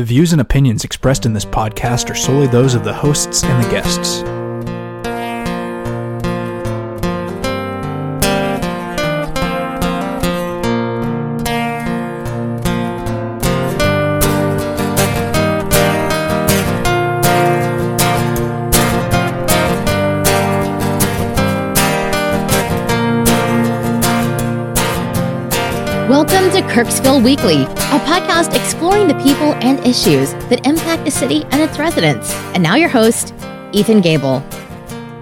The views and opinions expressed in this podcast are solely those of the hosts and the guests. Welcome to Kirksville Weekly, a podcast exploring the people and issues that impact the city and its residents. And now your host, Ethan Gable.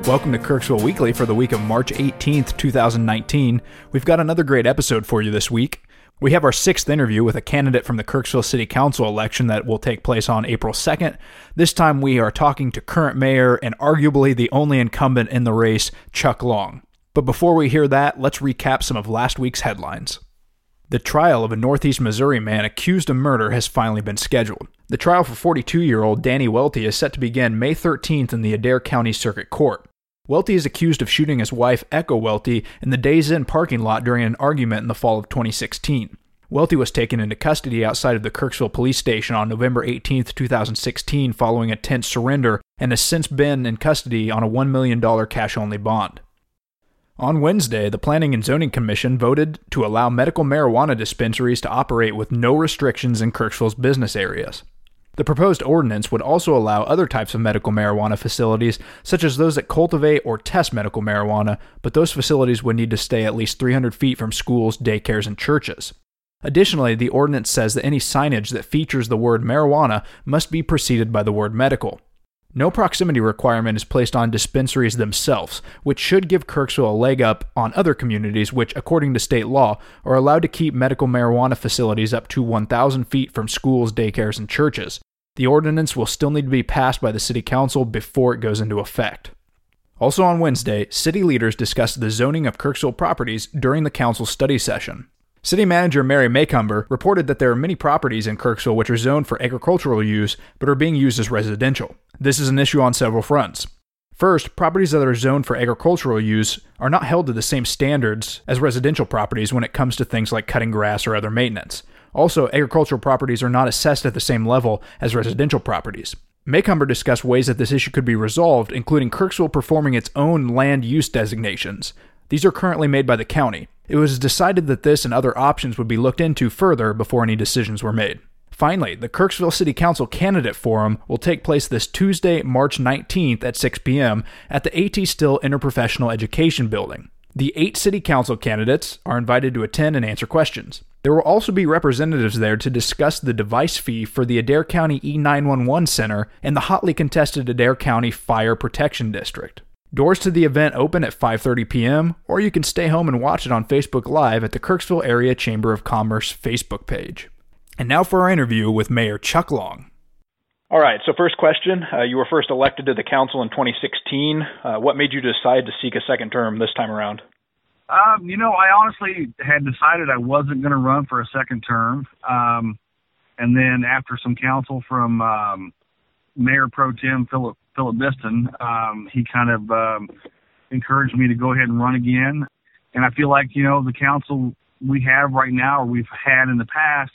Welcome to Kirksville Weekly for the week of March 18th, 2019. We've got another great episode for you this week. We have our sixth interview with a candidate from the Kirksville City Council election that will take place on April 2nd. This time we are talking to current mayor and arguably the only incumbent in the race, Chuck Long. But before we hear that, let's recap some of last week's headlines. The trial of a Northeast Missouri man accused of murder has finally been scheduled. The trial for 42 year old Danny Welty is set to begin May 13th in the Adair County Circuit Court. Welty is accused of shooting his wife, Echo Welty, in the Days Inn parking lot during an argument in the fall of 2016. Welty was taken into custody outside of the Kirksville police station on November 18, 2016, following a tense surrender, and has since been in custody on a $1 million cash only bond. On Wednesday, the Planning and Zoning Commission voted to allow medical marijuana dispensaries to operate with no restrictions in Kirksville's business areas. The proposed ordinance would also allow other types of medical marijuana facilities, such as those that cultivate or test medical marijuana, but those facilities would need to stay at least 300 feet from schools, daycares, and churches. Additionally, the ordinance says that any signage that features the word marijuana must be preceded by the word medical. No proximity requirement is placed on dispensaries themselves, which should give Kirksville a leg up on other communities which, according to state law, are allowed to keep medical marijuana facilities up to 1,000 feet from schools, daycares, and churches. The ordinance will still need to be passed by the City Council before it goes into effect. Also on Wednesday, city leaders discussed the zoning of Kirksville properties during the council study session. City Manager Mari Macomber reported that there are many properties in Kirksville which are zoned for agricultural use but are being used as residential. This is an issue on several fronts. First, properties that are zoned for agricultural use are not held to the same standards as residential properties when it comes to things like cutting grass or other maintenance. Also, agricultural properties are not assessed at the same level as residential properties. Macomber discussed ways that this issue could be resolved, including Kirksville performing its own land use designations. These are currently made by the county. It was decided that this and other options would be looked into further before any decisions were made. Finally, the Kirksville City Council Candidate Forum will take place this Tuesday, March 19th at 6 p.m. at the A.T. Still Interprofessional Education Building. The eight City Council candidates are invited to attend and answer questions. There will also be representatives there to discuss the device fee for the Adair County E911 Center and the hotly contested Adair County Fire Protection District. Doors to the event open at 5:30 p.m. or you can stay home and watch it on Facebook Live at the Kirksville Area Chamber of Commerce Facebook page. And now for our interview with Mayor Chuck Long. All right, so first question. Uh, you were first elected to the council in 2016. Uh, what made you decide to seek a second term this time around? Um, you know, I honestly had decided I wasn't going to run for a second term. Um, and then after some counsel from um, Mayor Pro Tem Philip Philip Biston, um, he kind of um, encouraged me to go ahead and run again. And I feel like you know the council we have right now, or we've had in the past,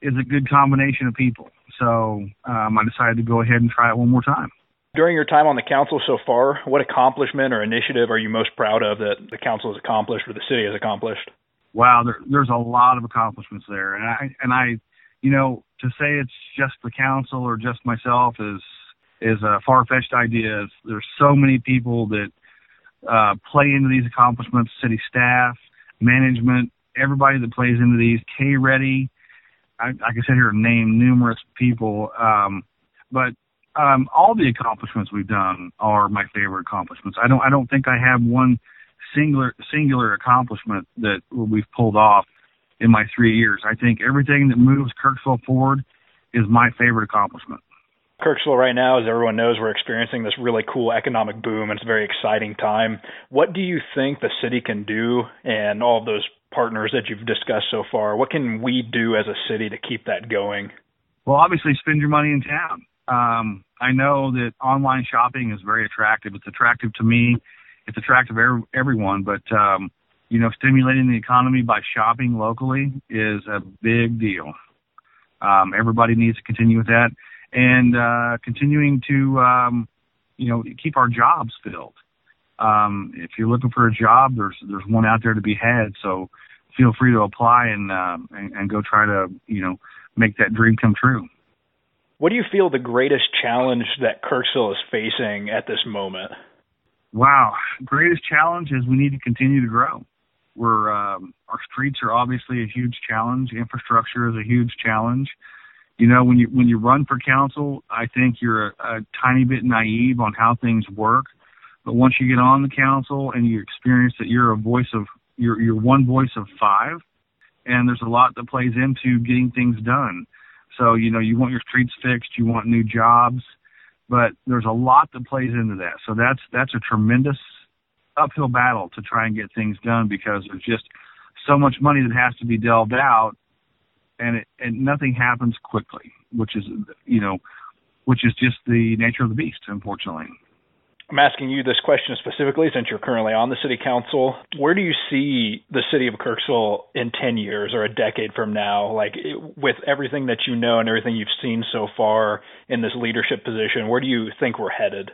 is a good combination of people. So um, I decided to go ahead and try it one more time. During your time on the council so far, what accomplishment or initiative are you most proud of that the council has accomplished or the city has accomplished? Wow, there, there's a lot of accomplishments there, and I and I, you know, to say it's just the council or just myself is is a far fetched idea. There's so many people that uh, play into these accomplishments: city staff, management, everybody that plays into these. K Ready, I, I can sit here and name numerous people, um, but um, all the accomplishments we've done are my favorite accomplishments. I don't I don't think I have one singular singular accomplishment that we've pulled off in my three years. I think everything that moves Kirksville forward is my favorite accomplishment. Kirksville right now, as everyone knows, we're experiencing this really cool economic boom and it's a very exciting time. What do you think the city can do and all of those partners that you've discussed so far? What can we do as a city to keep that going? Well, obviously spend your money in town. Um, I know that online shopping is very attractive. It's attractive to me. It's attractive to everyone, but um, you know, stimulating the economy by shopping locally is a big deal. Um, everybody needs to continue with that and uh, continuing to um, you know keep our jobs filled. Um, if you're looking for a job, there's there's one out there to be had. So feel free to apply and, um, and and go try to you know make that dream come true. What do you feel the greatest challenge that Kirksville is facing at this moment? Wow, greatest challenge is we need to continue to grow. We're um, our streets are obviously a huge challenge. Infrastructure is a huge challenge. You know, when you when you run for council, I think you're a, a tiny bit naive on how things work. But once you get on the council and you experience that you're a voice of you're you're one voice of five, and there's a lot that plays into getting things done. So you know you want your streets fixed, you want new jobs, but there's a lot that plays into that. So that's that's a tremendous uphill battle to try and get things done because there's just so much money that has to be delved out, and it, and nothing happens quickly, which is you know, which is just the nature of the beast, unfortunately. I'm asking you this question specifically since you're currently on the city council. Where do you see the city of Kirksville in 10 years or a decade from now? Like with everything that you know and everything you've seen so far in this leadership position, where do you think we're headed?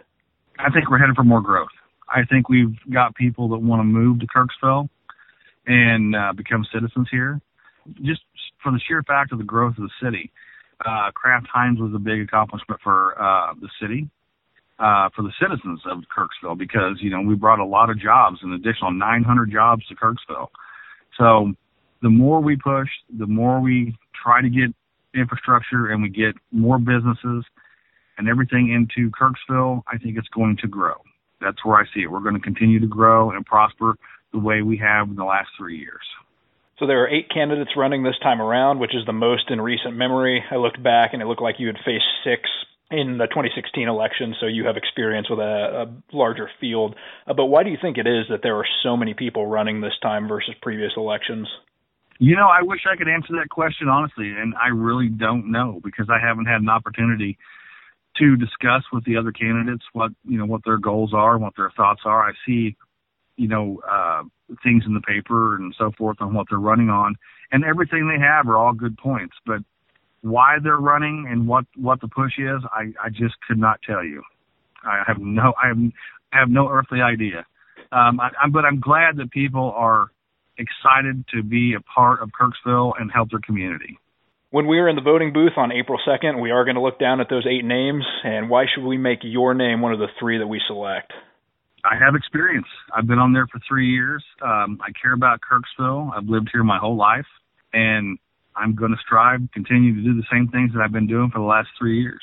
I think we're headed for more growth. I think we've got people that want to move to Kirksville and uh, become citizens here, just for the sheer fact of the growth of the city. Uh, Kraft Heinz was a big accomplishment for uh, the city uh, for the citizens of Kirksville because you know we brought a lot of jobs, an additional 900 jobs to Kirksville. So the more we push, the more we try to get infrastructure and we get more businesses and everything into Kirksville, I think it's going to grow. That's where I see it. We're going to continue to grow and prosper the way we have in the last three years. So there are eight candidates running this time around, which is the most in recent memory. I looked back and it looked like you had faced six in the 2016 election, so you have experience with a, a larger field. Uh, but why do you think it is that there are so many people running this time versus previous elections? You know, I wish I could answer that question honestly, and I really don't know because I haven't had an opportunity to discuss with the other candidates what you know what their goals are and what their thoughts are. I see, you know, uh, things in the paper and so forth on what they're running on, and everything they have are all good points, but why they're running and what what the push is, I I just could not tell you. I have no I have, I have no earthly idea. Um, I, I, but I'm glad that people are excited to be a part of Kirksville and help their community. When we are in the voting booth on April 2nd, we are going to look down at those eight names. And why should we make your name one of the three that we select? I have experience. I've been on there for three years. Um, I care about Kirksville. I've lived here my whole life, and I'm going to strive, continue to do the same things that I've been doing for the last three years.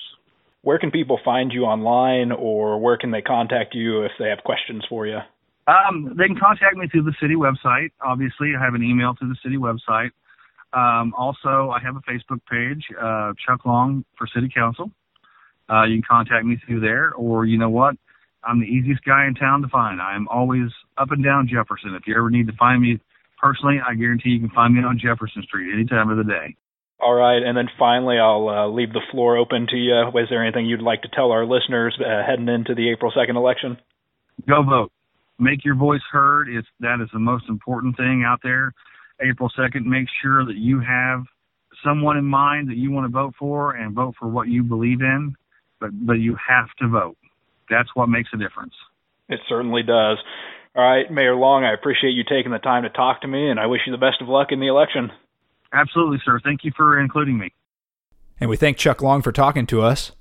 Where can people find you online, or where can they contact you if they have questions for you? Um, they can contact me through the city website. Obviously, I have an email through the city website. Um, also, I have a Facebook page, uh, Chuck Long for City Council. Uh, you can contact me through there, or you know what? I'm the easiest guy in town to find. I'm always up and down Jefferson. If you ever need to find me personally, I guarantee you can find me on Jefferson Street any time of the day. All right, and then finally, I'll uh, leave the floor open to you. Is there anything you'd like to tell our listeners uh, heading into the April second election? Go vote. Make your voice heard. It's that is the most important thing out there. April second. Make sure that you have someone in mind that you want to vote for, and vote for what you believe in. But but you have to vote. That's what makes a difference. It certainly does. All right, Mayor Long, I appreciate you taking the time to talk to me, and I wish you the best of luck in the election. Absolutely, sir. Thank you for including me. And we thank Chuck Long for talking to us.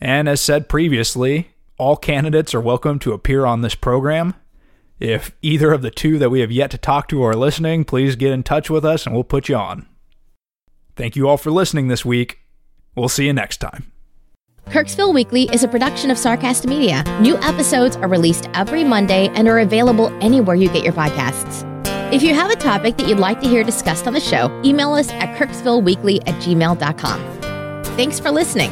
And as said previously, all candidates are welcome to appear on this program. If either of the two that we have yet to talk to are listening, please get in touch with us and we'll put you on. Thank you all for listening this week. We'll see you next time. Kirksville Weekly is a production of Sarcast Media. New episodes are released every Monday and are available anywhere you get your podcasts. If you have a topic that you'd like to hear discussed on the show, email us at kirksvilleweekly at gmail.com. Thanks for listening.